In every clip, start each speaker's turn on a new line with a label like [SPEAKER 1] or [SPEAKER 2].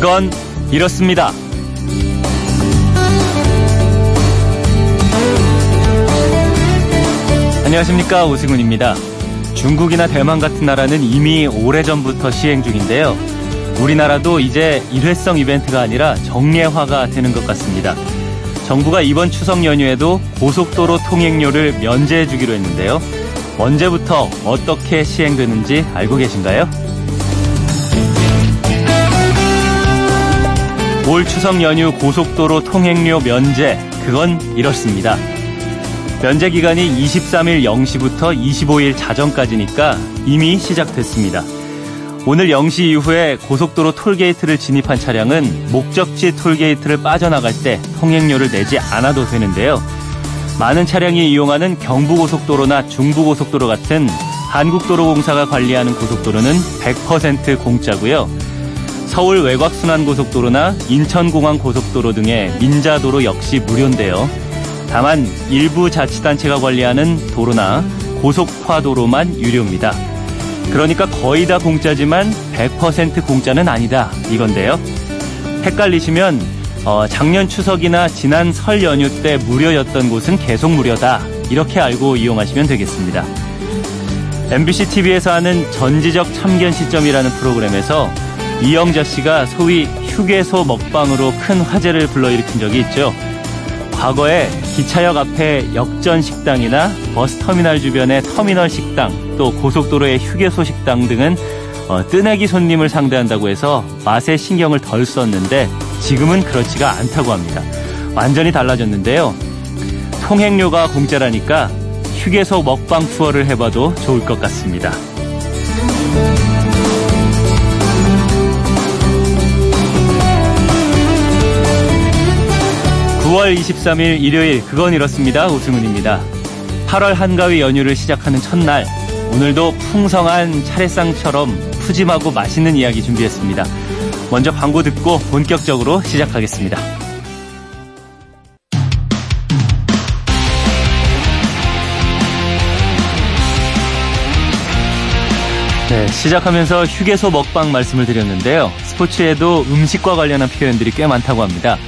[SPEAKER 1] 그건 이렇습니다. 안녕하십니까 오승훈입니다. 중국이나 대만 같은 나라는 이미 오래전부터 시행 중인데요. 우리나라도 이제 일회성 이벤트가 아니라 정례화가 되는 것 같습니다. 정부가 이번 추석 연휴에도 고속도로 통행료를 면제해 주기로 했는데요. 언제부터 어떻게 시행되는지 알고 계신가요? 올 추석 연휴 고속도로 통행료 면제, 그건 이렇습니다. 면제 기간이 23일 0시부터 25일 자정까지니까 이미 시작됐습니다. 오늘 0시 이후에 고속도로 톨게이트를 진입한 차량은 목적지 톨게이트를 빠져나갈 때 통행료를 내지 않아도 되는데요. 많은 차량이 이용하는 경부고속도로나 중부고속도로 같은 한국도로공사가 관리하는 고속도로는 100% 공짜고요. 서울 외곽순환고속도로나 인천공항고속도로 등의 민자도로 역시 무료인데요. 다만 일부 자치단체가 관리하는 도로나 고속화도로만 유료입니다. 그러니까 거의 다 공짜지만 100% 공짜는 아니다 이건데요. 헷갈리시면 어, 작년 추석이나 지난 설 연휴 때 무료였던 곳은 계속 무료다 이렇게 알고 이용하시면 되겠습니다. MBC TV에서 하는 전지적 참견 시점이라는 프로그램에서 이영자 씨가 소위 휴게소 먹방으로 큰 화제를 불러일으킨 적이 있죠. 과거에 기차역 앞에 역전 식당이나 버스터미널 주변의 터미널 식당, 또 고속도로의 휴게소 식당 등은 어, 뜨내기 손님을 상대한다고 해서 맛에 신경을 덜 썼는데 지금은 그렇지가 않다고 합니다. 완전히 달라졌는데요. 통행료가 공짜라니까 휴게소 먹방 투어를 해봐도 좋을 것 같습니다. 9월 23일 일요일 그건 이렇습니다. 오승훈입니다. 8월 한가위 연휴를 시작하는 첫날 오늘도 풍성한 차례상처럼 푸짐하고 맛있는 이야기 준비했습니다. 먼저 광고 듣고 본격적으로 시작하겠습니다. 네, 시작하면서 휴게소 먹방 말씀을 드렸는데요. 스포츠에도 음식과 관련한 표현들이 꽤 많다고 합니다.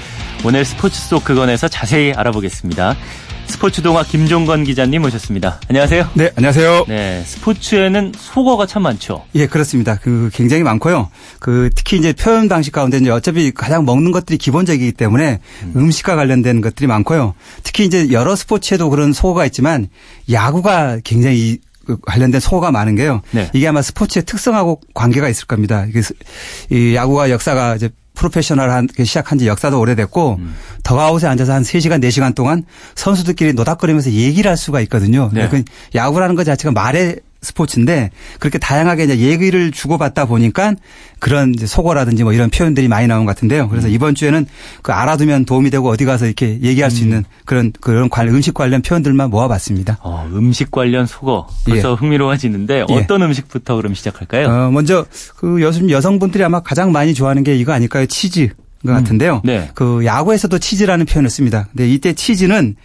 [SPEAKER 1] 오늘 스포츠 속 그건에서 자세히 알아보겠습니다. 스포츠 동화 김종건 기자님 모셨습니다. 안녕하세요.
[SPEAKER 2] 네, 안녕하세요.
[SPEAKER 1] 네, 스포츠에는 속어가 참 많죠.
[SPEAKER 2] 예, 그렇습니다. 그 굉장히 많고요. 그 특히 이제 표현 방식 가운데 이제 어차피 가장 먹는 것들이 기본적이기 때문에 음. 식과 관련된 것들이 많고요. 특히 이제 여러 스포츠에도 그런 속어가 있지만 야구가 굉장히 그 관련된 소가 많은 게요. 네. 이게 아마 스포츠의 특성하고 관계가 있을 겁니다. 이 야구가 역사가 이제 프로페셔널한 시작한 지 역사도 오래됐고 음. 더아웃에 앉아서 한 3시간 4시간 동안 선수들끼리 노닥거리면서 얘기를 할 수가 있거든요. 네. 그 야구라는 것 자체가 말의 스포츠인데 그렇게 다양하게 이제 얘기를 주고받다 보니까 그런 이제 속어라든지 뭐 이런 표현들이 많이 나온 것 같은데요. 그래서 음. 이번 주에는 그 알아두면 도움이 되고 어디 가서 이렇게 얘기할 음. 수 있는 그런 그런 관련 음식 관련 표현들만 모아봤습니다.
[SPEAKER 1] 어, 음식 관련 속어 벌써 예. 흥미로워지는데 예. 어떤 예. 음식부터 그럼 시작할까요?
[SPEAKER 2] 어, 먼저 그 요즘 여성분들이 아마 가장 많이 좋아하는 게 이거 아닐까요? 치즈. 것 같은데요. 음. 네. 그 야구에서도 치즈라는 표현을 씁니다. 근데 이때 치즈는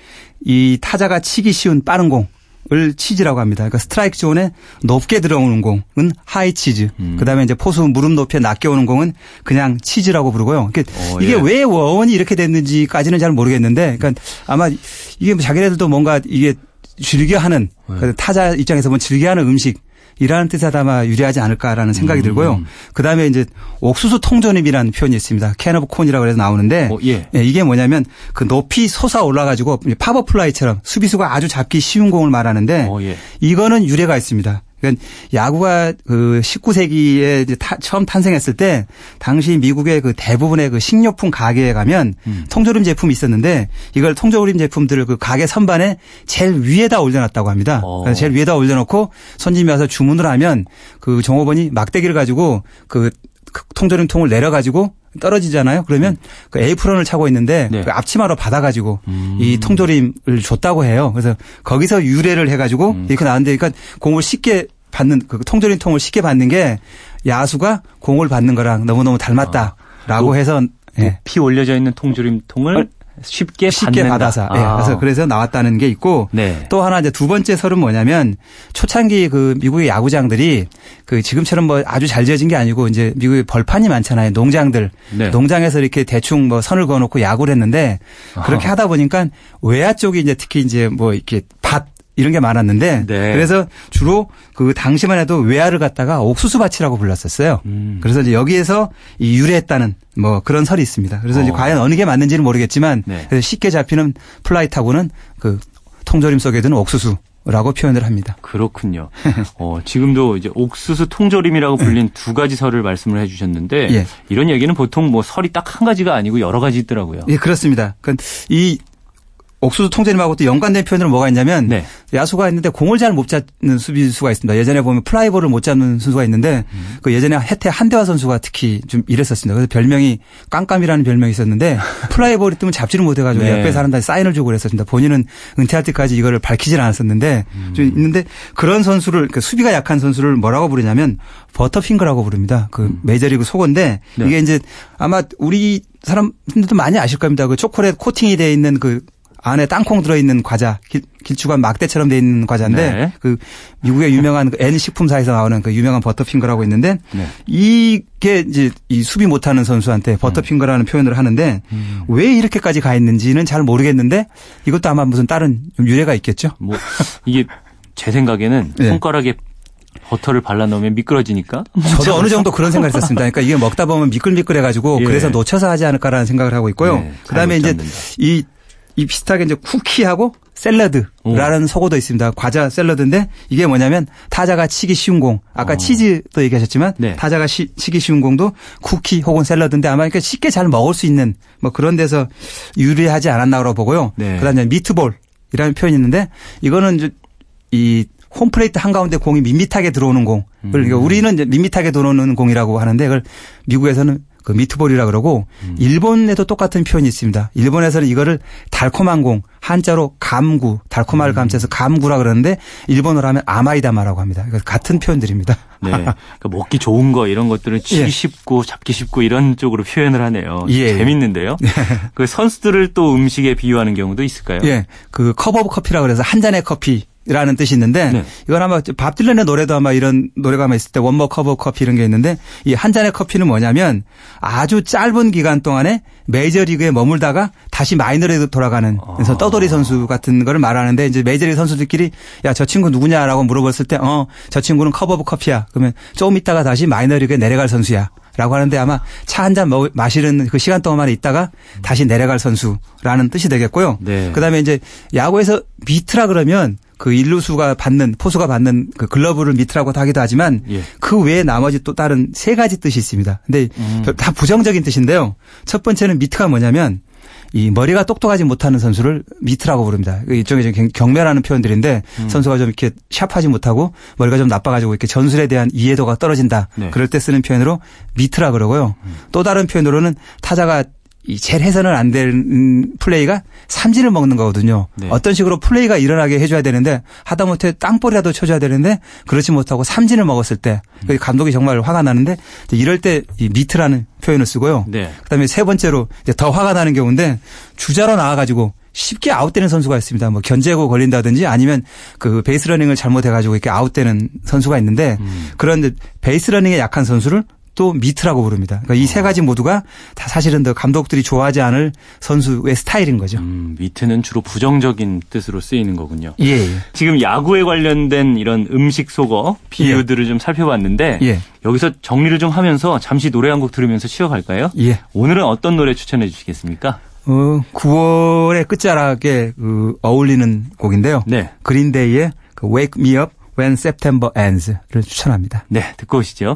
[SPEAKER 2] 이 타자가 치기 쉬운 빠른 공 을 치즈라고 합니다. 그러니까 스트라이크 존에 높게 들어오는 공은 high cheese. 음. 그다음에 이제 포수 무릎 높이에 낮게 오는 공은 그냥 치즈라고 부르고요. 그러니까 오, 이게 예. 왜 어원이 이렇게 됐는지까지는 잘 모르겠는데 그러니까 아마 이게 뭐 자기네들도 뭔가 이게 즐겨 하는 네. 타자 입장에서 보면 즐겨 하는 음식 이라는 뜻에 아마 유래하지 않을까라는 생각이 음. 들고요. 그 다음에 이제 옥수수 통조림이라는 표현이 있습니다. can of corn이라고 해서 나오는데 어, 예. 예, 이게 뭐냐면 그 높이 솟아 올라가지고 pop-up fly처럼 수비수가 아주 잡기 쉬운 공을 말하는데 어, 예. 이거는 유래가 있습니다. 그러니까 야구가 그 19세기에 타, 처음 탄생했을 때 당시 미국의 그 대부분의 그 식료품 가게에 가면 음. 통조림 제품이 있었는데 이걸 통조림 제품들을 그 가게 선반에 제일 위에다 올려놨다고 합니다. 어. 제일 위에다 올려놓고 손님이 와서 주문을 하면 그 종업원이 막대기를 가지고 그, 그 통조림 통을 내려가지고 떨어지잖아요. 그러면 음. 그 에이프런을 차고 있는데 네. 그 앞치마로 받아가지고 음. 이 통조림을 줬다고 해요. 그래서 거기서 유래를 해가지고 음. 이렇게 나왔는데 그러니까 공을 쉽게 받는 그 통조림 통을 쉽게 받는 게 야수가 공을 받는 거랑 너무너무 닮았다라고 아. 해서
[SPEAKER 1] 예. 피 올려져 있는 통조림 통을 쉽게,
[SPEAKER 2] 쉽게 받아서 예, 아. 그래서 그래서 나왔다는 게 있고 네. 또 하나 이제 두 번째 설은 뭐냐면 초창기 그 미국의 야구장들이 그 지금처럼 뭐 아주 잘 지어진 게 아니고 이제 미국에 벌판이 많잖아요 농장들 네. 농장에서 이렇게 대충 뭐 선을 그어놓고 야구를 했는데 그렇게 하다 보니까 외야 쪽이 이제 특히 이제 뭐 이렇게 밭 이런 게 많았는데 네. 그래서 주로 그 당시만 해도 외야를 갖다가 옥수수밭이라고 불렀었어요. 음. 그래서 이제 여기에서 이 유래했다는 뭐 그런 설이 있습니다. 그래서 어. 이제 과연 어느 게 맞는지는 모르겠지만 네. 쉽게 잡히는 플라이 타구는 그 통조림 속에 드는 옥수수 라고 표현을 합니다.
[SPEAKER 1] 그렇군요. 어, 지금도 이제 옥수수 통조림이라고 불린 두 가지 설을 말씀을 해주셨는데 예. 이런 얘기는 보통 뭐 설이 딱 한 가지가 아니고 여러 가지 있더라고요.
[SPEAKER 2] 예, 그렇습니다. 이 옥수수 통조림하고 또 연관된 표현으로 뭐가 있냐면 네. 야수가 있는데 공을 잘 못 잡는 수비수가 있습니다. 예전에 보면 플라이볼을 못 잡는 선수가 있는데 음. 그 예전에 해태 한대화 선수가 특히 좀 이랬었습니다. 그래서 별명이 깡깡이라는 별명이 있었는데 플라이볼이 뜨면 잡지를 못해가지고 네. 옆에 사람들이 사인을 주고 그랬었습니다. 본인은 은퇴할 때까지 이거를 밝히질 않았었는데 음. 좀 있는데 그런 선수를 그 수비가 약한 선수를 뭐라고 부르냐면 butterfinger라고 부릅니다. 그 음. 메이저리그 속어인데 네. 이게 이제 아마 우리 사람들도 많이 아실 겁니다. 그 초콜릿 코팅이 되어 있는 그 안에 땅콩 들어있는 과자 길, 길쭉한 막대처럼 돼 있는 과자인데 네. 그 미국의 유명한 그 N 식품사에서 나오는 그 유명한 버터핑거라고 있는데 네. 이게 이제 이 수비 못하는 선수한테 butterfinger라는 음. 표현을 하는데 음. 왜 이렇게까지 가 있는지는 잘 모르겠는데 이것도 아마 무슨 다른 유래가 있겠죠. 뭐
[SPEAKER 1] 이게 제 생각에는 네. 손가락에 버터를 발라 넣으면 미끄러지니까.
[SPEAKER 2] 저도 어느 정도 그런 생각을 했었습니다. 그러니까 이게 먹다 보면 미끌미끌해가지고 예. 그래서 놓쳐서 하지 않을까라는 생각을 하고 있고요. 네, 그다음에 이제 이 이 비슷하게 이제 쿠키하고 샐러드라는 오. 속어도 있습니다. 과자 샐러드인데 이게 뭐냐면 타자가 치기 쉬운 공. 아까 어. 치즈도 얘기하셨지만 네. 타자가 시, 치기 쉬운 공도 쿠키 혹은 샐러드인데 아마 그러니까 쉽게 잘 먹을 수 있는 뭐 그런 데서 유리하지 않았나라고 보고요. 네. 그다음에 미트볼이라는 표현이 있는데 이거는 이 홈플레이트 한가운데 공이 밋밋하게 들어오는 공. 그러니까 음. 우리는 이제 밋밋하게 들어오는 공이라고 하는데 그걸 미국에서는 그 미트볼이라 그러고 음. 일본에도 똑같은 표현이 있습니다. 일본에서는 이거를 달콤한 공 한자로 감구 달콤할 음. 감자에서 감구라 그러는데 일본어로 하면 아마이다마라고 합니다. 같은 표현들입니다.
[SPEAKER 1] 네. 그러니까 먹기 좋은 거 이런 것들은 치기 예. 쉽고 잡기 쉽고 이런 쪽으로 표현을 하네요. 예. 재밌는데요. 예. 그 선수들을 또 음식에 비유하는 경우도 있을까요?
[SPEAKER 2] 예. 그 cup of coffee라 그래서 한 잔의 커피 라는 뜻이 있는데 네. 이건 아마 밥 딜런의 노래도 아마 이런 노래가 아마 있을 때 One More Cup of Coffee 이런 게 있는데 이 한 잔의 커피는 뭐냐면 아주 짧은 기간 동안에 메이저리그에 머물다가 다시 마이너리그 돌아가는 그래서 아. 떠돌이 선수 같은 거를 말하는데 이제 메이저리그 선수들끼리 야 저 친구 누구냐라고 물어봤을 때 어 저 친구는 cup of coffee야 그러면 조금 있다가 다시 마이너리그에 내려갈 선수야 라고 하는데 아마 차 한 잔 마시는 그 시간 동안에 있다가 다시 내려갈 선수라는 뜻이 되겠고요. 네. 그다음에 이제 야구에서 미트라 그러면 그 일루수가 받는 포수가 받는 그 글러브를 미트라고 하기도 하지만 예. 그 외에 나머지 또 다른 세 가지 뜻이 있습니다. 근데 음. 다 부정적인 뜻인데요. 첫 번째는 미트가 뭐냐면 이 머리가 똑똑하지 못하는 선수를 미트라고 부릅니다. 이쪽에 좀 경멸하는 표현들인데 음. 선수가 좀 이렇게 샤프하지 못하고 머리가 좀 나빠가지고 이렇게 전술에 대한 이해도가 떨어진다. 네. 그럴 때 쓰는 표현으로 미트라 그러고요. 음. 또 다른 표현으로는 타자가 이 제일 해서는 안 되는 플레이가 삼진을 먹는 거거든요. 네. 어떤 식으로 플레이가 일어나게 해줘야 되는데 하다못해 땅볼이라도 쳐줘야 되는데 그렇지 못하고 삼진을 먹었을 때 음. 감독이 정말 화가 나는데 이럴 때 이 미트라는 표현을 쓰고요. 네. 그다음에 세 번째로 더 화가 나는 경우인데 주자로 나와가지고 쉽게 아웃되는 선수가 있습니다. 뭐 견제구 걸린다든지 아니면 그 베이스 러닝을 잘못해가지고 이렇게 아웃되는 선수가 있는데 음. 그런 베이스 러닝에 약한 선수를 또 미트라고 부릅니다. 그러니까 이 세 가지 모두가 다 사실은 더 감독들이 좋아하지 않을 선수의 스타일인 거죠. 음,
[SPEAKER 1] 미트는 주로 부정적인 뜻으로 쓰이는 거군요. 예, 예. 지금 야구에 관련된 이런 음식 속어 비유들을 예. 좀 살펴봤는데 예. 여기서 정리를 좀 하면서 잠시 노래 한 곡 들으면서 쉬어갈까요? 예. 오늘은 어떤 노래 추천해 주시겠습니까?
[SPEAKER 2] 어, 9월의 끝자락에 그 어울리는 곡인데요. 네. 그린데이의 그 Wake Me Up When September Ends를 추천합니다.
[SPEAKER 1] 네, 듣고 오시죠.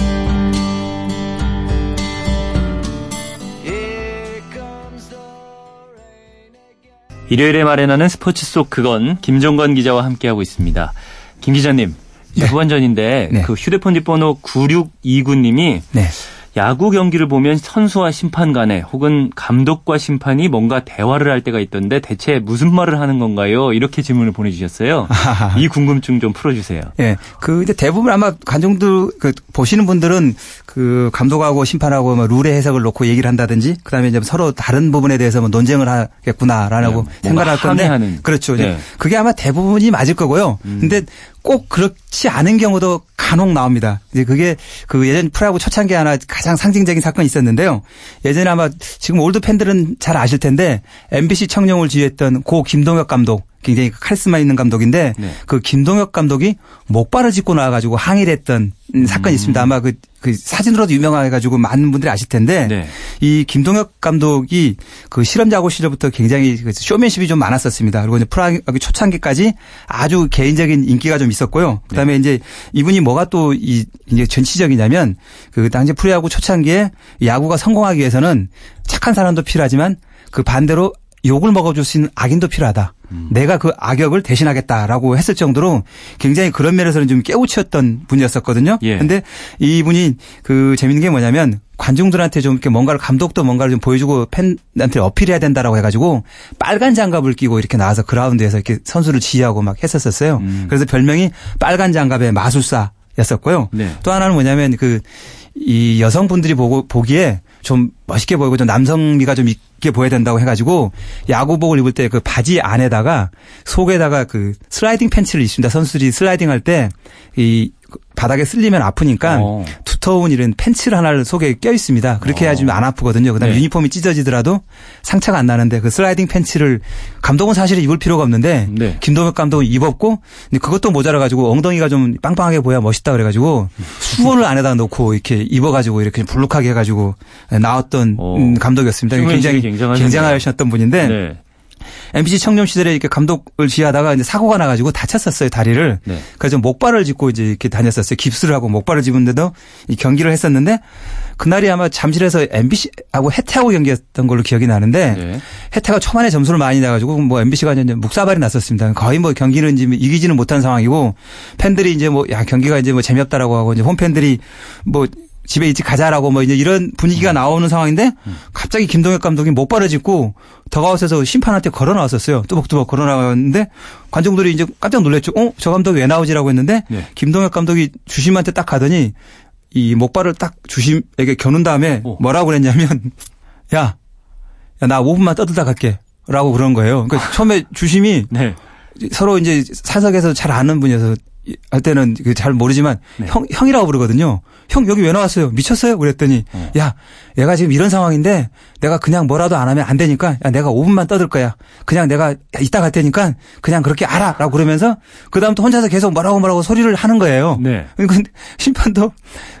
[SPEAKER 1] 일요일에 마련하는 스포츠 속 그건 김종건 기자와 함께하고 있습니다. 김 기자님, 네. 후반전인데 네. 그 휴대폰 뒷번호 9629님이 네. 야구 경기를 보면 선수와 심판 간에 혹은 감독과 심판이 뭔가 대화를 할 때가 있던데 대체 무슨 말을 하는 건가요? 이렇게 질문을 보내주셨어요. 이 궁금증 좀 풀어주세요.
[SPEAKER 2] 예. 네. 그 이제 대부분 아마 관중들 그 보시는 분들은 그 감독하고 심판하고 뭐 룰의 해석을 놓고 얘기를 한다든지 그다음에 이제 서로 다른 부분에 대해서 뭐 논쟁을 하겠구나라고 네. 생각을 할 건데. 그렇죠. 네. 그게 아마 대부분이 맞을 거고요. 음. 근데 꼭 그렇지 않은 경우도 간혹 나옵니다. 이제 그게 그 예전 프로야구 초창기 하나 가장 상징적인 사건이 있었는데요. 예전에 아마 지금 올드 팬들은 잘 아실 텐데 MBC 청룡을 지휘했던 고 김동엽 감독 굉장히 카리스마 있는 감독인데 네. 그 김동엽 감독이 목발을 짚고 나와가지고 항의를 했던 음. 사건이 있습니다. 아마 그, 그 사진으로도 유명해가지고 많은 분들이 아실 텐데 네. 이 김동엽 감독이 그 실업야구 시절부터 굉장히 그 쇼맨십이 좀 많았었습니다. 그리고 이제 프로야구 초창기까지 아주 개인적인 인기가 좀 있었고요. 그다음에 네. 이제 이분이 뭐가 또 이 이제 전치적이냐면 그 당시 프로야구 초창기에 야구가 성공하기 위해서는 착한 사람도 필요하지만 그 반대로 욕을 먹어줄 수 있는 악인도 필요하다. 음. 내가 그 악역을 대신하겠다라고 했을 정도로 굉장히 그런 면에서는 좀 깨우치었던 분이었었거든요. 예. 근데 이분이 그 재밌는 게 뭐냐면 관중들한테 좀 이렇게 뭔가를 감독도 뭔가를 좀 보여주고 팬한테 어필해야 된다라고 해가지고 빨간 장갑을 끼고 이렇게 나와서 그라운드에서 이렇게 선수를 지휘하고 막 했었었어요. 음. 그래서 별명이 빨간 장갑의 마술사 였었고요. 네. 또 하나는 뭐냐면 그 이 여성분들이 보고 보기에 좀 멋있게 보이고 좀 남성미가 좀 있게 보여야 된다고 해가지고 야구복을 입을 때 그 바지 안에다가 속에다가 그 슬라이딩 팬츠를 입습니다. 선수들이 슬라이딩 할 때 이 바닥에 쓸리면 아프니까 어. 두터운 이런 팬츠를 하나를 속에 껴입습니다. 그렇게 어. 해야지 안 아프거든요. 그다음에 네. 유니폼이 찢어지더라도 상처가 안 나는데 그 슬라이딩 팬츠를 감독은 사실 입을 필요가 없는데 네. 김동혁 감독은 입었고 근데 그것도 모자라 가지고 엉덩이가 좀 빵빵하게 보여야 멋있다 그래 가지고 수건을 안에다 놓고 이렇게 입어 가지고 이렇게 불룩하게 해 가지고 나왔던 어. 감독이었습니다. 굉장히 굉장하셨던 분인데 네. MBC 청년 시절에 이렇게 감독을 지하다가 이제 사고가 나가지고 다쳤었어요 다리를. 네. 그래서 목발을 짚고 이제 이렇게 다녔었어요. 깁스를 하고 목발을 짚은데도 이 경기를 했었는데 그날이 아마 잠실에서 MBC하고 해태하고 경기했던 걸로 기억이 나는데 네. 해태가 초반에 점수를 많이 내가지고 뭐 MBC가 이제 묵사발이 났었습니다. 거의 뭐 경기는 이제 이기지는 못한 상황이고 팬들이 이제 뭐 야 경기가 이제 뭐 재미없다라고 하고 이제 홈팬들이 뭐 집에 일찍 가자라고 뭐 이제 이런 분위기가 음. 나오는 상황인데 음. 갑자기 김동혁 감독이 목발을 짚고 더가웃에서 심판한테 걸어 나왔었어요. 뚜벅뚜벅 걸어 나왔는데 관중들이 이제 깜짝 놀랐죠. 어? 저 감독이 왜 나오지라고 했는데 네. 김동혁 감독이 주심한테 딱 가더니 이 목발을 딱 주심에게 겨눈 다음에 오. 뭐라고 그랬냐면 야, 야, 나 5분만 떠들다 갈게. 라고 그런 거예요. 그러니까 처음에 주심이 네. 서로 이제 사석에서 잘 아는 분이어서 할 때는 그잘 모르지만 네. 형 형이라고 부르거든요. 형 여기 왜 나왔어요? 미쳤어요? 그랬더니 네. 야 얘가 지금 이런 상황인데 내가 그냥 뭐라도 안 하면 안 되니까 야 내가 5분만 떠들 거야. 그냥 내가 이따 갈 테니까 그냥 그렇게 알아라고 그러면서 그 다음부터 혼자서 계속 뭐라고 뭐라고 소리를 하는 거예요. 네. 그러니까 심판도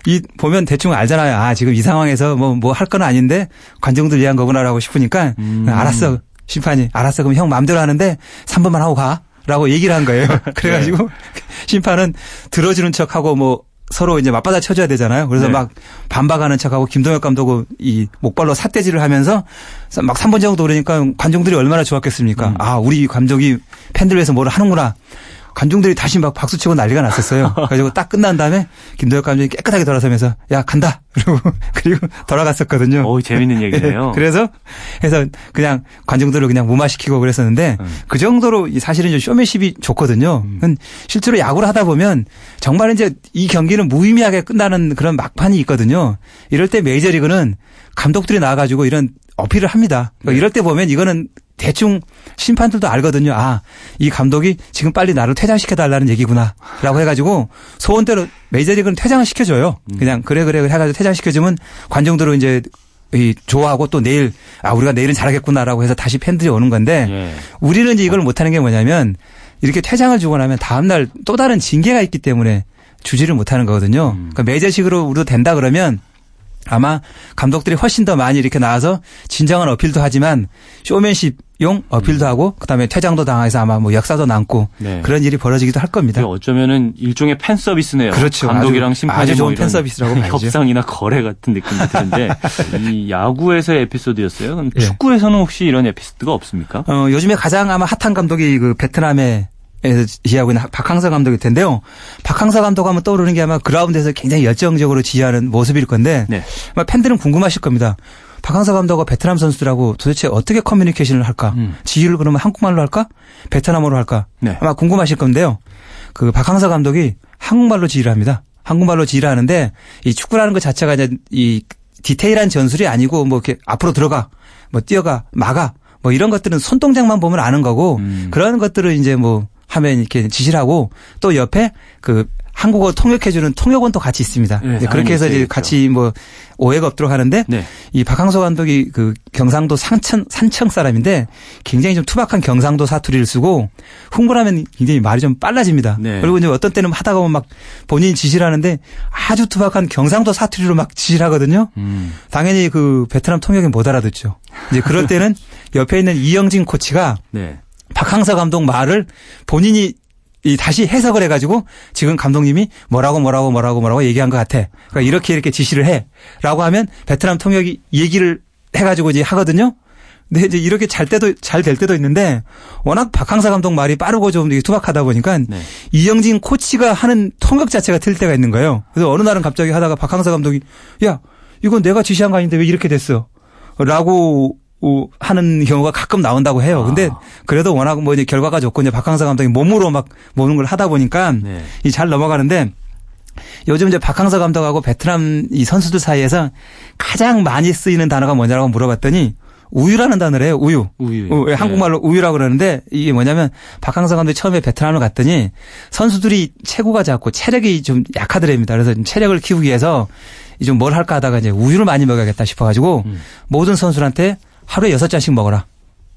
[SPEAKER 2] 이 보면 대충 알잖아요. 아 지금 이 상황에서 뭐 뭐 할 건 아닌데 관중들 위한 거구나라고 싶으니까 음. 알았어 심판이 알았어 그럼 형 마음대로 하는데 3분만 하고 가. 라고 얘기를 한 거예요. 그래가지고 네. 심판은 들어주는 척하고 뭐 서로 이제 맞받아 쳐줘야 되잖아요. 그래서 네. 막 반박하는 척하고 김동혁 감독은 이 목발로 삿대질을 하면서 막 3번 정도 그러니까 관중들이 얼마나 좋았겠습니까? 음. 아, 우리 감독이 팬들 위해서 뭐를 하는구나. 관중들이 다시 막 박수치고 난리가 났었어요. 그래가지고 딱 끝난 다음에 김도혁 감독이 깨끗하게 돌아서면서 야 간다. 그리고 그리고 돌아갔었거든요.
[SPEAKER 1] 오 재밌는 얘기네요.
[SPEAKER 2] 그래서 해서 그냥 관중들을 그냥 무마시키고 그랬었는데 음. 그 정도로 사실은 쇼맨십이 좋거든요. 음. 실제로 야구를 하다 보면 정말 이제 이 경기는 무의미하게 끝나는 그런 막판이 있거든요. 이럴 때 메이저리그는 감독들이 나와가지고 이런 어필을 합니다. 그러니까 네. 이럴 때 보면 이거는 대충 심판들도 알거든요. 아, 이 감독이 지금 빨리 나를 퇴장시켜 달라는 얘기구나. 라고 해가지고 소원대로 메이저리그는 퇴장을 시켜줘요. 음. 그냥 그래, 그래, 해가지고 퇴장시켜주면 관중들은 이제 이 좋아하고 또 내일 아 우리가 내일은 잘하겠구나라고 해서 다시 팬들이 오는 건데 예. 우리는 이제 이걸 못하는 게 뭐냐면 이렇게 퇴장을 주고 나면 다음 날 또 다른 징계가 있기 때문에 주지를 못하는 거거든요. 음. 그러니까 매저식으로 우리도 된다 그러면 아마 감독들이 훨씬 더 많이 이렇게 나와서 진정한 어필도 하지만 쇼맨십 용 어필도 하고 그다음에 퇴장도 당해서 아마 뭐 역사도 남고 네. 그런 일이 벌어지기도 할 겁니다.
[SPEAKER 1] 어쩌면은 일종의 팬 서비스네요.
[SPEAKER 2] 그렇죠.
[SPEAKER 1] 감독이랑 심판이
[SPEAKER 2] 아주 좋은 팬 서비스라고
[SPEAKER 1] 협상이나 거래 같은 느낌이 드는데 이 야구에서의 에피소드였어요. 그럼 예. 축구에서는 혹시 이런 에피소드가 없습니까?
[SPEAKER 2] 어, 요즘에 가장 아마 핫한 감독이 그 베트남의 에서 지휘하고 있는 박항서 감독일 텐데요. 박항서 감독 하면 떠오르는 게 아마 그라운드에서 굉장히 열정적으로 지휘하는 모습일 건데 네. 아마 팬들은 궁금하실 겁니다. 박항서 감독과 베트남 선수들하고 도대체 어떻게 커뮤니케이션을 할까? 음. 지휘를 그러면 한국말로 할까? 베트남어로 할까? 네. 아마 궁금하실 건데요. 그 박항서 감독이 한국말로 지휘를 합니다. 한국말로 지휘를 하는데 이 축구라는 것 자체가 이제 이 디테일한 전술이 아니고 뭐 이렇게 앞으로 들어가, 뭐 뛰어가, 막아, 뭐 이런 것들은 손동작만 보면 아는 거고 음. 그런 것들을 이제 뭐 하면 이렇게 지시를 하고 또 옆에 그 한국어 통역해주는 통역원도 같이 있습니다. 네, 그렇게 해서 이제 같이 뭐 오해가 없도록 하는데 네. 이 박항서 감독이 그 경상도 산청 산청 사람인데 굉장히 좀 투박한 경상도 사투리를 쓰고 흥분하면 굉장히 말이 좀 빨라집니다. 네. 그리고 이제 어떤 때는 하다가 보면 막 본인이 지시를 하는데 아주 투박한 경상도 사투리로 막 지시를 하거든요. 음. 당연히 그 베트남 통역이 못 알아듣죠. 이제 그럴 때는 옆에 있는 이영진 코치가 네. 박항서 감독 말을 본인이 이 다시 해석을 해가지고 지금 감독님이 뭐라고 뭐라고 뭐라고 뭐라고 얘기한 것 같아. 그러니까 이렇게 이렇게 지시를 해라고 하면 베트남 통역이 얘기를 해가지고 이제 하거든요. 근데 이제 이렇게 잘 때도 잘 될 때도 있는데 워낙 박항서 감독 말이 빠르고 좀 투박하다 보니까 네. 이영진 코치가 하는 통역 자체가 틀 때가 있는 거예요. 그래서 어느 날은 갑자기 하다가 박항서 감독이 야 이건 내가 지시한 거 아닌데 왜 이렇게 됐어? 라고 하는 경우가 가끔 나온다고 해요. 근데 아. 그래도 워낙 뭐 이제 결과가 좋고 이제 박항서 감독이 몸으로 막 모는 걸 하다 보니까 네. 이잘 넘어가는데 요즘 이제 박항서 감독하고 베트남 이 선수들 사이에서 가장 많이 쓰이는 단어가 뭐냐라고 물어봤더니 우유라는 단어를 해요. 우유. 우유. 어, 네. 한국말로 우유라고 그러는데 이게 뭐냐면 박항서 감독이 처음에 베트남을 갔더니 선수들이 체구가 작고 체력이 좀 약하더랍니다. 그래서 체력을 키우기 위해서 좀 뭘 할까 하다가 이제 우유를 많이 먹여야겠다 싶어가지고 음. 모든 선수한테 하루에 여섯 잔씩 먹어라.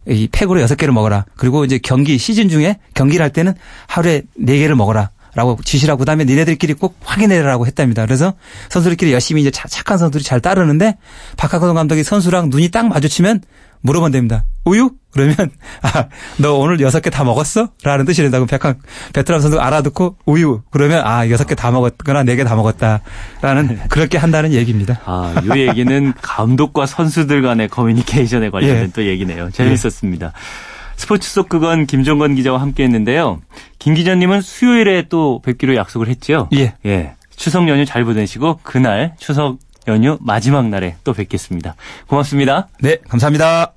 [SPEAKER 2] 이 팩으로 여섯 개를 먹어라. 그리고 이제 경기 시즌 중에 경기를 할 때는 하루에 네 개를 먹어라. 라고 지시라고 그다음에 니네들끼리 꼭 확인해라라고 했답니다. 그래서 선수들끼리 열심히 이제 착한 선수들이 잘 따르는데 박학건 감독이 선수랑 눈이 딱 마주치면 물어보면 됩니다. 우유? 그러면 아, 너 오늘 여섯 개 다 먹었어? 라는 뜻이 된다고 백한 베트남 선수 알아듣고 우유 그러면 아 여섯 개 다 먹었거나 네 개 다 먹었다라는 그렇게 한다는 얘기입니다.
[SPEAKER 1] 아, 이 얘기는 감독과 선수들 간의 커뮤니케이션에 관련된 예. 또 얘기네요. 재밌었습니다. 예. 스포츠 속 그건 김종건 기자와 함께 했는데요. 김 기자님은 수요일에 또 뵙기로 약속을 했죠?
[SPEAKER 2] 예.
[SPEAKER 1] 예. 추석 연휴 잘 보내시고 그날 추석 연휴 마지막 날에 또 뵙겠습니다. 고맙습니다.
[SPEAKER 2] 네, 감사합니다.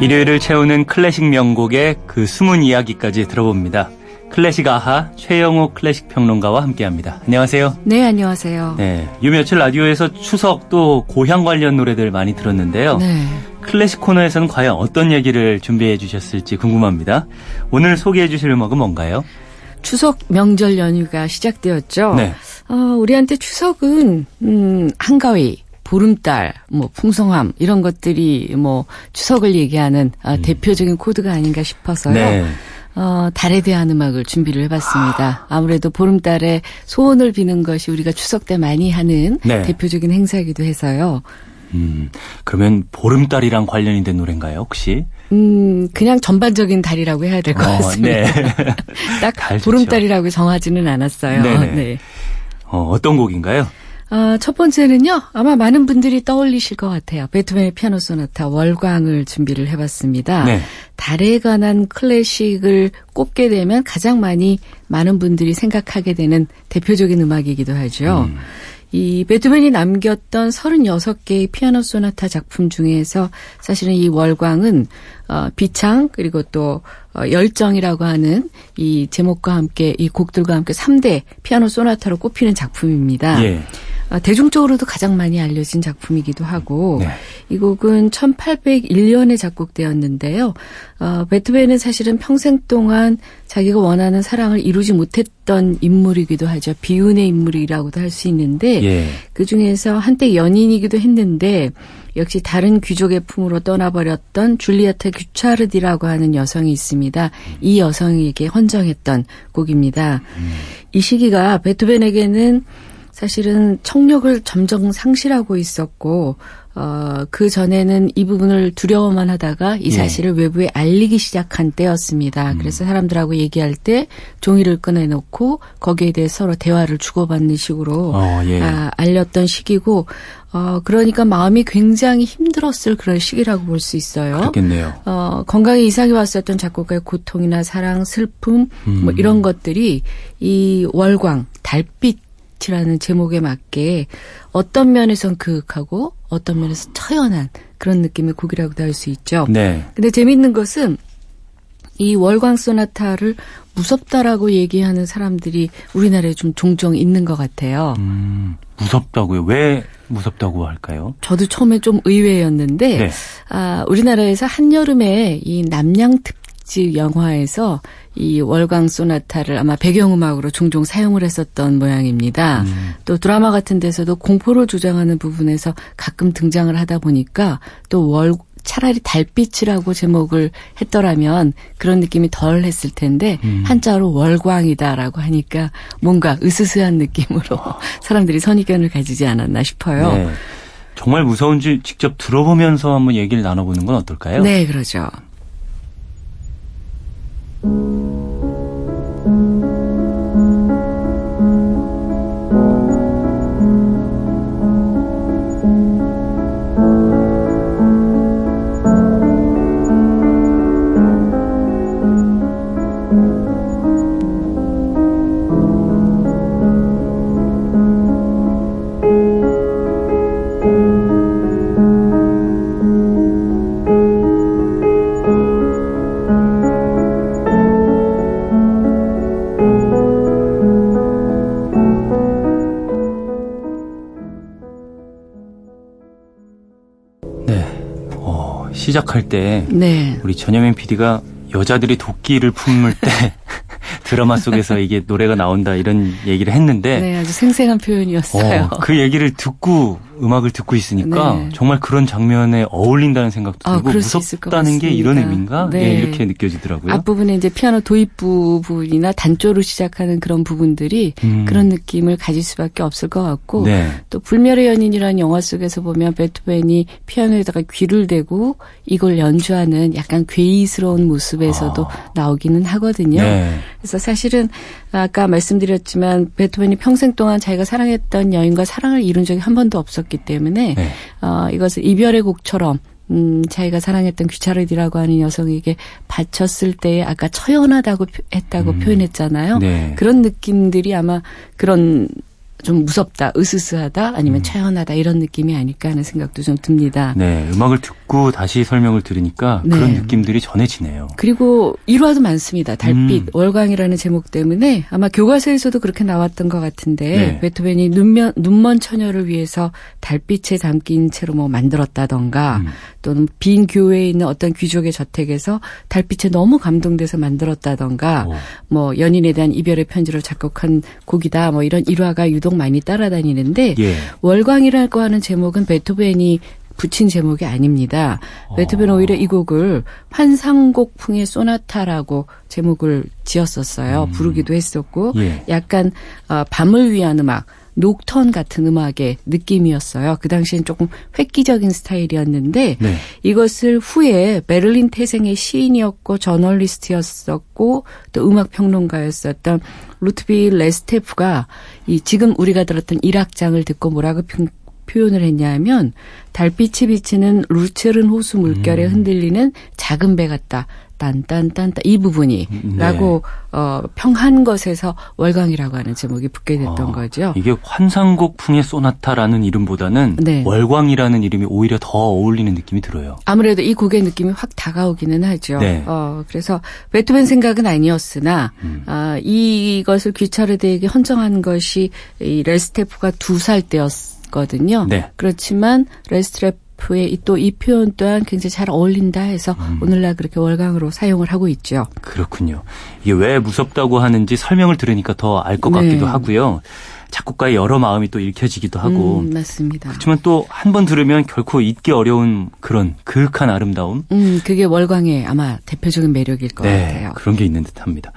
[SPEAKER 1] 일요일을 채우는 클래식 명곡의 그 숨은 이야기까지 들어봅니다. 클래식 아하 최영우 클래식 평론가와 함께합니다. 안녕하세요.
[SPEAKER 3] 네, 안녕하세요.
[SPEAKER 1] 네, 요 며칠 라디오에서 추석 또 고향 관련 노래들 많이 들었는데요. 네. 클래식 코너에서는 과연 어떤 얘기를 준비해 주셨을지 궁금합니다. 오늘 소개해 주실 음악은 뭔가요?
[SPEAKER 3] 추석 명절 연휴가 시작되었죠. 네. 어, 우리한테 추석은 음, 한가위, 보름달, 뭐 풍성함 이런 것들이 뭐 추석을 얘기하는 어, 음. 대표적인 코드가 아닌가 싶어서요. 네. 어, 달에 대한 음악을 준비를 해봤습니다. 아무래도 보름달에 소원을 비는 것이 우리가 추석 때 많이 하는 네. 대표적인 행사이기도 해서요.
[SPEAKER 1] 음, 그러면 보름달이랑 관련이 된 노래인가요, 혹시?
[SPEAKER 3] 음, 그냥 전반적인 달이라고 해야 될것 어, 같습니다. 네. 딱 보름달이라고 정하지는 않았어요. 네네. 네.
[SPEAKER 1] 어, 어떤 곡인가요?
[SPEAKER 3] 아, 첫 번째는요, 아마 많은 분들이 떠올리실 것 같아요. 베토벤의 피아노 소나타 월광을 준비를 해봤습니다. 네. 달에 관한 클래식을 꼽게 되면 가장 많이 많은 분들이 생각하게 되는 대표적인 음악이기도 하죠. 음. 이 베토벤이 남겼던 36개의 피아노 소나타 작품 중에서 사실은 이 월광은 어, 비창 그리고 또 어, 열정이라고 하는 이 제목과 함께 이 곡들과 함께 3대 피아노 소나타로 꼽히는 작품입니다. 예. 아, 대중적으로도 가장 많이 알려진 작품이기도 하고 네. 이 곡은 1801년에 작곡되었는데요. 어, 베토벤은 사실은 평생 동안 자기가 원하는 사랑을 이루지 못했던 인물이기도 하죠. 비운의 인물이라고도 할 수 있는데 예. 그 중에서 한때 연인이기도 했는데 역시 다른 귀족의 품으로 떠나버렸던 줄리에타 규차르디라고 하는 여성이 있습니다. 이 여성에게 헌정했던 곡입니다. 음. 이 시기가 베토벤에게는 사실은 청력을 점점 상실하고 있었고 어, 그 전에는 이 부분을 두려워만 하다가 이 예. 사실을 예. 외부에 알리기 시작한 때였습니다. 음. 그래서 사람들하고 얘기할 때 종이를 꺼내놓고 거기에 대해 서로 대화를 주고받는 식으로 어, 예. 아, 알렸던 시기고 어, 그러니까 마음이 굉장히 힘들었을 그런 시기라고 볼 수 있어요.
[SPEAKER 1] 그렇겠네요.
[SPEAKER 3] 어, 건강에 이상이 왔었던 작곡가의 고통이나 사랑, 슬픔, 음. 뭐 이런 것들이 이 월광, 달빛 이라는 제목에 맞게 어떤 면에선 그윽하고 어떤 면에서 처연한 그런 느낌의 곡이라고도 할 수 있죠. 네. 근데 재밌는 것은 이 월광 소나타를 무섭다라고 얘기하는 사람들이 우리나라에 좀 종종 있는 것 같아요. 음,
[SPEAKER 1] 무섭다고요? 왜 무섭다고 할까요?
[SPEAKER 3] 저도 처음에 좀 의외였는데, 네. 아, 우리나라에서 한여름에 이 남양 특 집 영화에서 이 월광 소나타를 아마 배경음악으로 종종 사용을 했었던 모양입니다. 음. 또 드라마 같은 데서도 공포를 조장하는 부분에서 가끔 등장을 하다 보니까 또 월, 차라리 달빛이라고 제목을 했더라면 그런 느낌이 덜 했을 텐데 음. 한자로 월광이다라고 하니까 뭔가 으스스한 느낌으로 사람들이 선입견을 가지지 않았나 싶어요. 네.
[SPEAKER 1] 정말 무서운지 직접 들어보면서 한번 얘기를 나눠보는 건 어떨까요?
[SPEAKER 3] 네, 그러죠.
[SPEAKER 1] thank you 시작할 때 네. 우리 전현민 PD가 여자들이 도끼를 품을 때 드라마 속에서 이게 노래가 나온다 이런 얘기를 했는데
[SPEAKER 3] 네, 아주 생생한 표현이었어요.
[SPEAKER 1] 어, 그 얘기를 듣고 음악을 듣고 있으니까 네. 정말 그런 장면에 어울린다는 생각도 아, 들고 아, 무섭다는 게 이런 의미인가 네. 예, 이렇게 느껴지더라고요.
[SPEAKER 3] 앞부분에 이제 피아노 도입 부분이나 단조로 시작하는 그런 부분들이 음. 그런 느낌을 가질 수밖에 없을 것 같고 네. 또 불멸의 연인이라는 영화 속에서 보면 베토벤이 피아노에다가 귀를 대고 이걸 연주하는 약간 괴이스러운 모습에서도 아. 나오기는 하거든요. 네. 그래서 사실은 아까 말씀드렸지만 베토벤이 평생 동안 자기가 사랑했던 여인과 사랑을 이룬 적이 한 번도 없었기 때문에 네. 어, 이것을 이별의 곡처럼 음, 자기가 사랑했던 귀차르디라고 하는 여성에게 바쳤을 때 아까 처연하다고 했다고 음. 표현했잖아요. 네. 그런 느낌들이 아마 그런 좀 무섭다, 으스스하다, 아니면 음. 처연하다 이런 느낌이 아닐까 하는 생각도 좀 듭니다.
[SPEAKER 1] 네, 음악을 듣고 다시 설명을 들으니까 네. 그런 느낌들이 전해지네요.
[SPEAKER 3] 그리고 일화도 많습니다. 달빛, 음. 월광이라는 제목 때문에 아마 교과서에서도 그렇게 나왔던 것 같은데 네. 베토벤이 눈면, 눈먼 처녀를 위해서 달빛에 담긴 채로 뭐 만들었다던가 음. 또는 빈 교회에 있는 어떤 귀족의 저택에서 달빛에 너무 감동돼서 만들었다던가 오. 뭐 연인에 대한 이별의 편지를 작곡한 곡이다 뭐 이런 일화가 유독 많이 따라다니는데 예. 월광이라고 하는 제목은 베토벤이 붙인 제목이 아닙니다. 어. 베토벤 오히려 이 곡을 환상곡풍의 소나타라고 제목을 지었었어요. 음. 부르기도 했었고 예. 약간 어, 밤을 위한 음악 녹턴 같은 음악의 느낌이었어요. 그 당시엔 조금 획기적인 스타일이었는데 네. 이것을 후에 베를린 태생의 시인이었고 저널리스트였었고 또 음악 평론가였었던 루트비 레스테프가 이 지금 우리가 들었던 일악장을 듣고 뭐라고 표현을 했냐면 달빛이 비치는 루체른 호수 물결에 음. 흔들리는 작은 배 같다. 딴딴딴딴 이 부분이라고 네. 어, 평한 것에서 월광이라고 하는 제목이 붙게 됐던 아, 거죠.
[SPEAKER 1] 이게 환상곡풍의 소나타라는 이름보다는 네. 월광이라는 이름이 오히려 더 어울리는 느낌이 들어요.
[SPEAKER 3] 아무래도 이 곡의 느낌이 확 다가오기는 하죠. 네. 어, 그래서 베토벤 생각은 아니었으나 음. 아, 이것을 귀차르디에게 헌정한 것이 이 렐슈타프가 두 살 때였거든요. 네. 그렇지만 레스트 레프 F의 또 이 표현 또한 굉장히 잘 어울린다 해서 음. 오늘날 그렇게 월광으로 사용을 하고 있죠.
[SPEAKER 1] 그렇군요. 이게 왜 무섭다고 하는지 설명을 들으니까 더 알 것 네. 같기도 하고요. 작곡가의 여러 마음이 또 읽혀지기도 하고.
[SPEAKER 3] 음, 맞습니다.
[SPEAKER 1] 그렇지만 또 한 번 들으면 결코 잊기 어려운 그런 그윽한 아름다움.
[SPEAKER 3] 음, 그게 월광의 아마 대표적인 매력일 것
[SPEAKER 1] 네,
[SPEAKER 3] 같아요.
[SPEAKER 1] 그런 게 있는 듯합니다.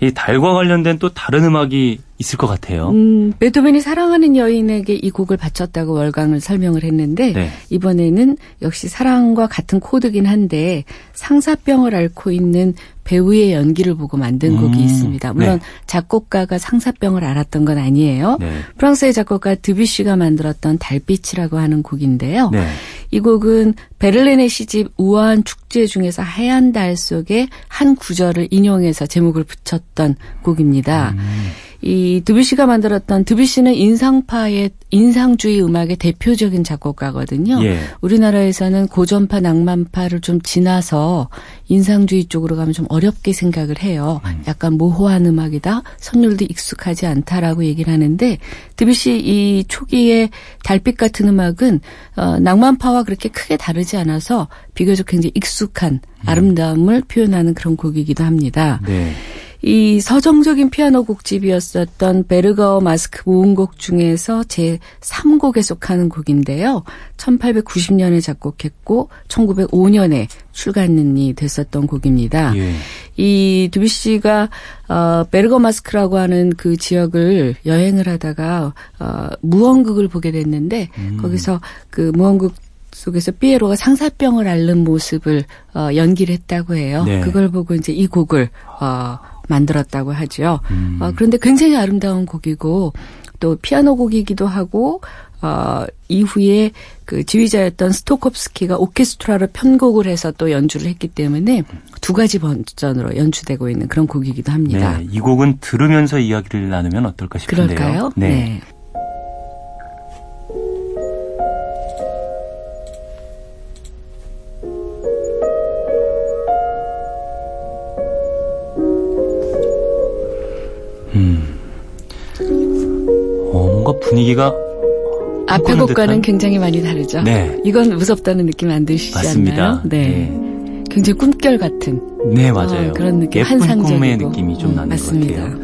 [SPEAKER 1] 네. 이 달과 관련된 또 다른 음악이 있을 것 같아요.
[SPEAKER 3] 음, 베토벤이 사랑하는 여인에게 이 곡을 바쳤다고 월광을 설명을 했는데 네. 이번에는 역시 사랑과 같은 코드긴 한데 상사병을 앓고 있는 배우의 연기를 보고 만든 음, 곡이 있습니다. 물론 네. 작곡가가 상사병을 앓았던 건 아니에요. 네. 프랑스의 작곡가 드뷔시가 만들었던 달빛이라고 하는 곡인데요. 네. 이 곡은 베를린의 시집 우아한 축제 중에서 하얀 달 속에 한 구절을 인용해서 제목을 붙였던 곡입니다. 음. 이 드뷔시가 만들었던 드뷔시는 인상파의 인상주의 음악의 대표적인 작곡가거든요. 예. 우리나라에서는 고전파 낭만파를 좀 지나서 인상주의 쪽으로 가면 좀 어렵게 생각을 해요. 음. 약간 모호한 음악이다. 선율도 익숙하지 않다라고 얘기를 하는데 드뷔시 이 초기의 달빛 같은 음악은 어, 낭만파와 그렇게 크게 다르지 않아서 비교적 굉장히 익숙한 음. 아름다움을 표현하는 그런 곡이기도 합니다. 네. 이 서정적인 피아노 곡집이었었던 베르가어 마스크 모음곡 중에서 제 3곡에 속하는 곡인데요. 1890년에 작곡했고 1905년에 출간이 됐었던 곡입니다. 예. 이 두비씨가 어 베르거 마스크라고 하는 그 지역을 여행을 하다가 어 무언극을 보게 됐는데 음. 거기서 그 무언극 속에서 피에로가 상사병을 앓는 모습을 어 연기를 했다고 해요. 네. 그걸 보고 이제 이 곡을 어 만들었다고 하죠. 음. 어, 그런데 굉장히 아름다운 곡이고 또 피아노 곡이기도 하고 어, 이후에 그 지휘자였던 스토콥스키가 오케스트라로 편곡을 해서 또 연주를 했기 때문에 두 가지 버전으로 연주되고 있는 그런 곡이기도 합니다.
[SPEAKER 1] 네, 이 곡은 들으면서 이야기를 나누면 어떨까 싶은데요.
[SPEAKER 3] 그럴까요? 네. 네.
[SPEAKER 1] 분위기가
[SPEAKER 3] 앞에 곡과는 굉장히 많이 다르죠. 네. 이건 무섭다는 느낌 안 드시지 맞습니다. 않나요? 네. 네. 굉장히 꿈결 같은.
[SPEAKER 1] 네, 맞아요.
[SPEAKER 3] 어, 그런 느낌.
[SPEAKER 1] 예쁜 환상적이고. 꿈의 느낌이 좀 음, 나는
[SPEAKER 3] 맞습니다.
[SPEAKER 1] 것 같아요.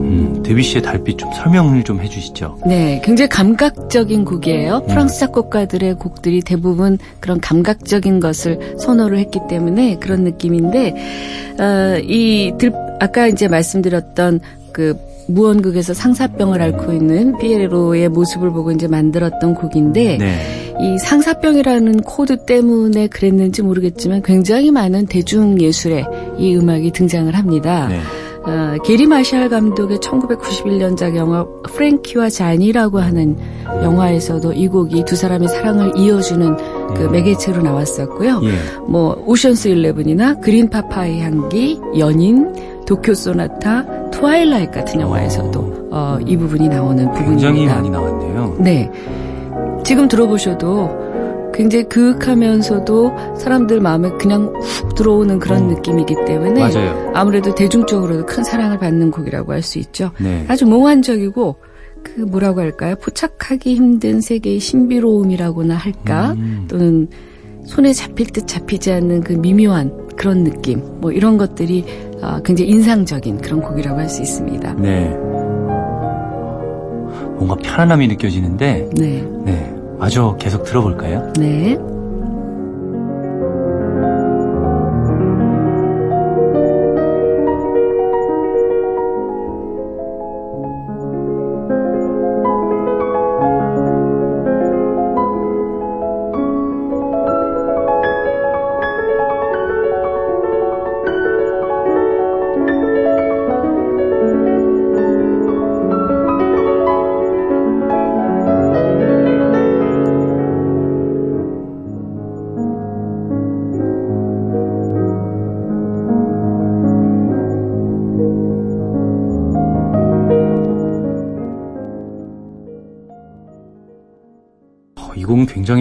[SPEAKER 1] 음, 드뷔시의 달빛 좀 설명을 좀 해주시죠.
[SPEAKER 3] 네, 굉장히 감각적인 곡이에요. 음. 프랑스 작곡가들의 곡들이 대부분 그런 감각적인 것을 선호를 했기 때문에 그런 느낌인데 어, 이 들, 아까 이제 말씀드렸던 그 무언극에서 상사병을 앓고 있는 피에로의 모습을 보고 이제 만들었던 곡인데 네. 이 상사병이라는 코드 때문에 그랬는지 모르겠지만 굉장히 많은 대중 예술에 이 음악이 등장을 합니다. 네. 어, 게리 마샬 감독의 1991년작 영화 프랭키와 쟈니라고 하는 영화에서도 이 곡이 두 사람의 사랑을 이어주는 그 음. 매개체로 나왔었고요. 예. 뭐 오션스 일레븐이나 그린 파파야 향기, 연인, 도쿄 소나타, 트와일라이트 같은 영화에서도 어, 이 부분이 나오는 부분입니다.
[SPEAKER 1] 굉장히 많이 나왔네요.
[SPEAKER 3] 네. 지금 들어보셔도 굉장히 그윽하면서도 사람들 마음에 그냥 훅 들어오는 그런 어. 느낌이기 때문에 맞아요. 아무래도 대중적으로도 큰 사랑을 받는 곡이라고 할 수 있죠. 네. 아주 몽환적이고 그 뭐라고 할까요? 포착하기 힘든 세계의 신비로움이라고나 할까? 음. 또는 손에 잡힐 듯 잡히지 않는 그 미묘한 그런 느낌, 뭐 이런 것들이 어, 굉장히 인상적인 그런 곡이라고 할 수 있습니다.
[SPEAKER 1] 네. 뭔가 편안함이 느껴지는데, 네. 네. 마저 계속 들어볼까요?
[SPEAKER 3] 네.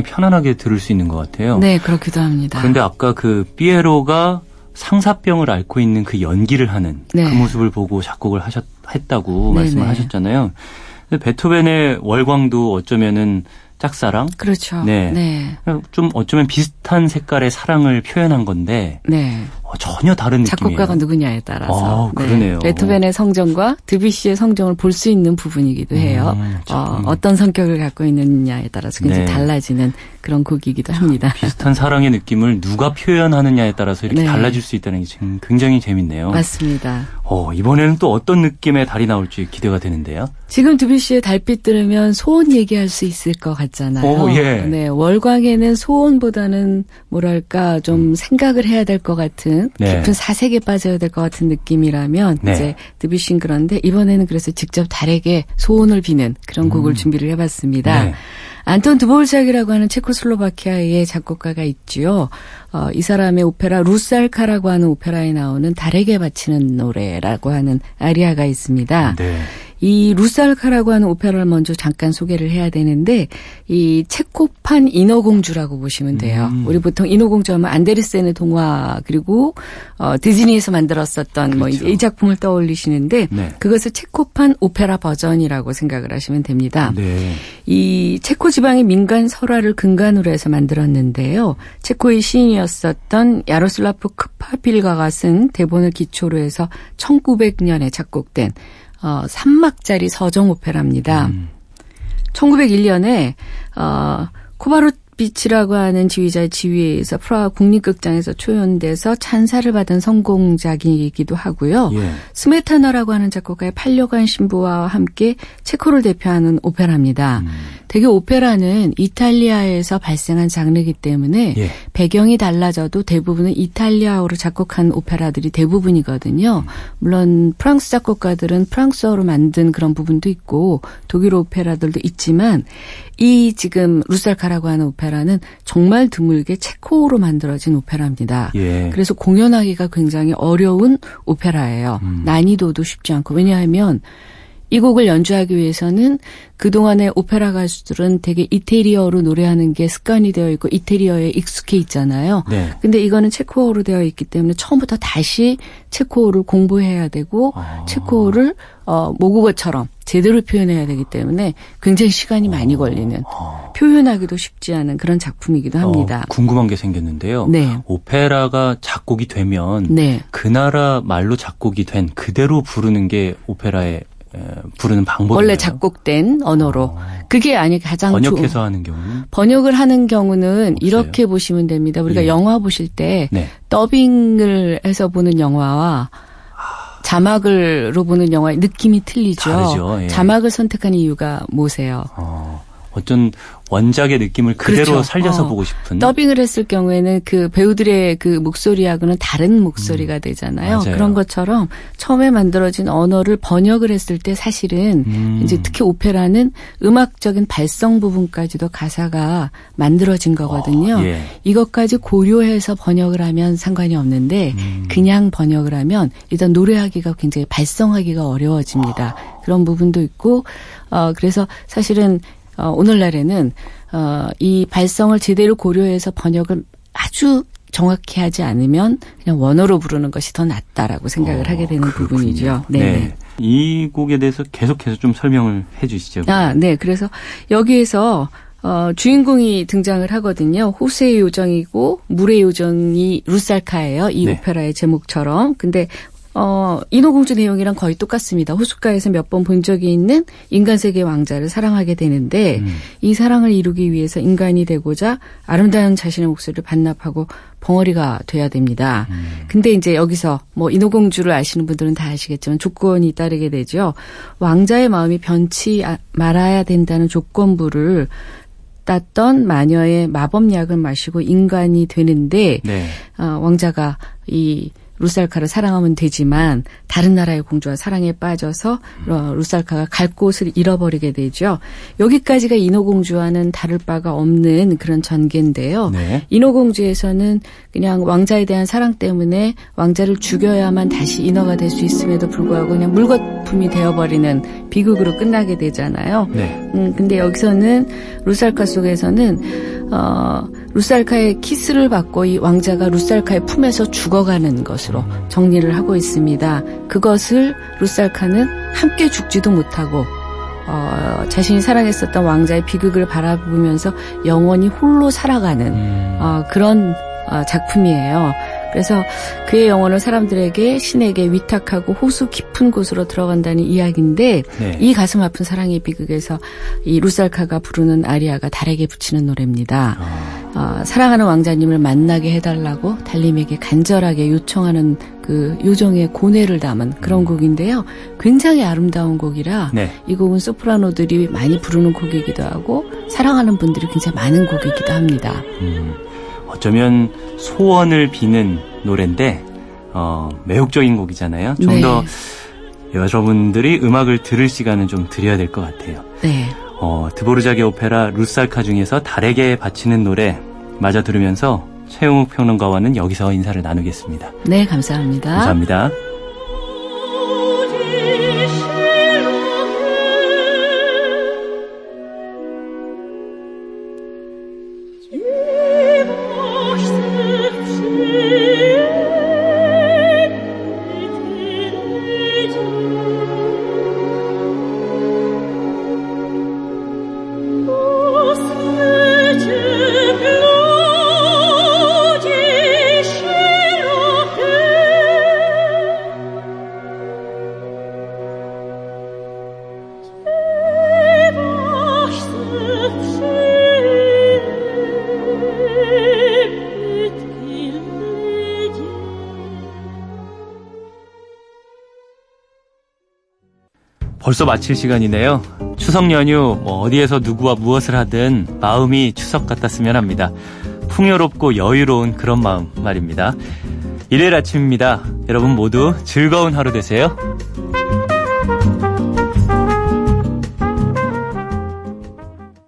[SPEAKER 1] 편안하게 들을 수 있는 것 같아요.
[SPEAKER 3] 네, 그렇기도 합니다.
[SPEAKER 1] 그런데 아까 그 삐에로가 상사병을 앓고 있는 그 연기를 하는 네. 그 모습을 보고 작곡을 하셨 했다고 네네. 말씀을 네. 하셨잖아요. 베토벤의 월광도 어쩌면은 짝사랑.
[SPEAKER 3] 그렇죠.
[SPEAKER 1] 네. 네. 좀 어쩌면 비슷한 색깔의 사랑을 표현한 건데. 네. 어, 전혀 다른
[SPEAKER 3] 느낌이에요. 작곡가가 누구냐에 따라서.
[SPEAKER 1] 아, 그러네요.
[SPEAKER 3] 네. 베토벤의 성정과 드비시의 성정을 볼 수 있는 부분이기도 해요. 음, 어, 어떤 성격을 갖고 있느냐에 따라서 굉장히 네. 달라지는 그런 곡이기도 합니다.
[SPEAKER 1] 비슷한 사랑의 느낌을 누가 표현하느냐에 따라서 이렇게 네. 달라질 수 있다는 게 굉장히 재밌네요.
[SPEAKER 3] 맞습니다.
[SPEAKER 1] 어, 이번에는 또 어떤 느낌의 달이 나올지 기대가 되는데요.
[SPEAKER 3] 지금 드비시의 달빛 들으면 소원 얘기할 수 있을 것 같잖아요. 오, 예. 네, 월광에는 소원보다는 뭐랄까 좀 음. 생각을 해야 될 것 같은 네. 깊은 사색에 빠져야 될 것 같은 느낌이라면 네. 이제 드비시는 그런데 이번에는 그래서 직접 달에게 소원을 비는 그런 곡을 음. 준비를 해봤습니다. 네. 안톤 드볼작이라고 하는 체코슬로바키아의 작곡가가 있지요. 어, 이 사람의 오페라 루살카라고 하는 오페라에 나오는 달에게 바치는 노래라고 하는 아리아가 있습니다. 네. 이 루살카라고 하는 오페라를 먼저 잠깐 소개를 해야 되는데 이 체코판 인어공주라고 보시면 돼요. 음. 우리 보통 인어공주 하면 안데르센의 동화 그리고 어 디즈니에서 만들었었던 그렇죠. 뭐 이 이 작품을 떠올리시는데 네. 그것을 체코판 오페라 버전이라고 생각을 하시면 됩니다. 네. 이 체코 지방의 민간 설화를 근간으로 해서 만들었는데요. 체코의 시인이었었던 야로슬라프 크바필이가 쓴 대본을 기초로 해서 1900년에 작곡된 어, 3막짜리 서정 오페라입니다. 음. 1901년에 어, 코바로비치라고 하는 지휘자의 지휘에 의해서 프라하 국립극장에서 초연돼서 찬사를 받은 성공작이기도 하고요. 예. 스메타나라고 하는 작곡가의 팔려간 신부와 함께 체코를 대표하는 오페라입니다. 음. 대개 오페라는 이탈리아에서 발생한 장르이기 때문에 예. 배경이 달라져도 대부분은 이탈리아어로 작곡한 오페라들이 대부분이거든요. 물론 프랑스 작곡가들은 프랑스어로 만든 그런 부분도 있고 독일 오페라들도 있지만 이 지금 루살카라고 하는 오페라 는 정말 드물게 체코어로 만들어진 오페라입니다. 예. 그래서 공연하기가 굉장히 어려운 오페라예요. 음. 난이도도 쉽지 않고 왜냐하면 이 곡을 연주하기 위해서는 그동안의 오페라 가수들은 되게 이태리어로 노래하는 게 습관이 되어 있고 이태리어에 익숙해 있잖아요. 네. 근데 이거는 체코어로 되어 있기 때문에 처음부터 다시 체코어를 공부해야 되고 아. 체코어를 어 모국어처럼 제대로 표현해야 되기 때문에 굉장히 시간이 많이 아. 걸리는 아. 표현하기도 쉽지 않은 그런 작품이기도 합니다.
[SPEAKER 1] 어, 궁금한 게 생겼는데요. 네. 오페라가 작곡이 되면 네. 그 나라 말로 작곡이 된 그대로 부르는 게 오페라의 부르는 방법
[SPEAKER 3] 원래 작곡된 언어로 아. 그게 아니 가장
[SPEAKER 1] 번역해서 조, 하는 경우는
[SPEAKER 3] 번역을 하는 경우는 없어요? 이렇게 보시면 됩니다. 우리가 예. 영화 보실 때 네. 더빙을 해서 보는 영화와 자막으로 보는 영화의 느낌이 틀리죠.
[SPEAKER 1] 다르죠. 예.
[SPEAKER 3] 자막을 선택한 이유가 뭐세요?
[SPEAKER 1] 어. 어쩐 원작의 느낌을 그대로 그렇죠. 살려서 어. 보고 싶은
[SPEAKER 3] 더빙을 했을 경우에는 그 배우들의 그 목소리하고는 다른 목소리가 음. 되잖아요. 맞아요. 그런 것처럼 처음에 만들어진 언어를 번역을 했을 때 사실은 음. 이제 특히 오페라는 음악적인 발성 부분까지도 가사가 만들어진 거거든요. 어, 예. 이것까지 고려해서 번역을 하면 상관이 없는데 음. 그냥 번역을 하면 일단 노래하기가 굉장히 발성하기가 어려워집니다. 어. 그런 부분도 있고 어 그래서 사실은 어, 오늘날에는 어, 이 발성을 제대로 고려해서 번역을 아주 정확히 하지 않으면 그냥 원어로 부르는 것이 더 낫다라고 생각을 어, 하게 되는 그렇군요. 부분이죠. 네. 네.
[SPEAKER 1] 이 곡에 대해서 계속해서 좀 설명을 해 주시죠.
[SPEAKER 3] 아, 네. 그래서 여기에서 어, 주인공이 등장을 하거든요. 호세의 요정이고 물의 요정이 루살카예요. 이 네. 오페라의 제목처럼. 근데 어, 인어공주 내용이랑 거의 똑같습니다. 호숫가에서 몇 번 본 적이 있는 인간 세계 왕자를 사랑하게 되는데 음. 이 사랑을 이루기 위해서 인간이 되고자 아름다운 자신의 목소리를 반납하고 벙어리가 돼야 됩니다. 음. 근데 이제 여기서 뭐 인어공주를 아시는 분들은 다 아시겠지만 조건이 따르게 되죠. 왕자의 마음이 변치 아, 말아야 된다는 조건부를 땄던 마녀의 마법약을 마시고 인간이 되는데 네. 어, 왕자가 이 루살카를 사랑하면 되지만 다른 나라의 공주와 사랑에 빠져서 어, 루살카가 갈 곳을 잃어버리게 되죠. 여기까지가 인어공주와는 다를 바가 없는 그런 전개인데요. 네. 인어공주에서는 그냥 왕자에 대한 사랑 때문에 왕자를 죽여야만 다시 인어가 될 수 있음에도 불구하고 그냥 물것 작품이 되어버리는 비극으로 끝나게 되잖아요. 네. 음, 근데 여기서는 루살카 속에서는 어, 루살카의 키스를 받고 이 왕자가 루살카의 품에서 죽어가는 것으로 정리를 하고 있습니다. 그것을 루살카는 함께 죽지도 못하고 어, 자신이 사랑했었던 왕자의 비극을 바라보면서 영원히 홀로 살아가는 음. 어, 그런 어, 작품이에요. 그래서 그의 영혼을 사람들에게 신에게 위탁하고 호수 깊은 곳으로 들어간다는 이야기인데 네. 이 가슴 아픈 사랑의 비극에서 이 루살카가 부르는 아리아가 달에게 붙이는 노래입니다. 아. 어, 사랑하는 왕자님을 만나게 해달라고 달님에게 간절하게 요청하는 그 요정의 고뇌를 담은 그런 음. 곡인데요. 굉장히 아름다운 곡이라 네. 이 곡은 소프라노들이 많이 부르는 곡이기도 하고 사랑하는 분들이 굉장히 많은 곡이기도 합니다. 음.
[SPEAKER 1] 어쩌면 소원을 비는 노래인데 어, 매혹적인 곡이잖아요. 좀더 네. 여러분들이 음악을 들을 시간은 좀 드려야 될 것 같아요. 네. 어, 드보르자기 오페라 루살카 중에서 달에게 바치는 노래 마저 들으면서 최용욱 평론가와는 여기서 인사를 나누겠습니다.
[SPEAKER 3] 네, 감사합니다.
[SPEAKER 1] 감사합니다. 벌써 마칠 시간이네요. 추석 연휴 뭐 어디에서 누구와 무엇을 하든 마음이 추석 같았으면 합니다. 풍요롭고 여유로운 그런 마음 말입니다. 일요일 아침입니다. 여러분 모두 즐거운 하루 되세요.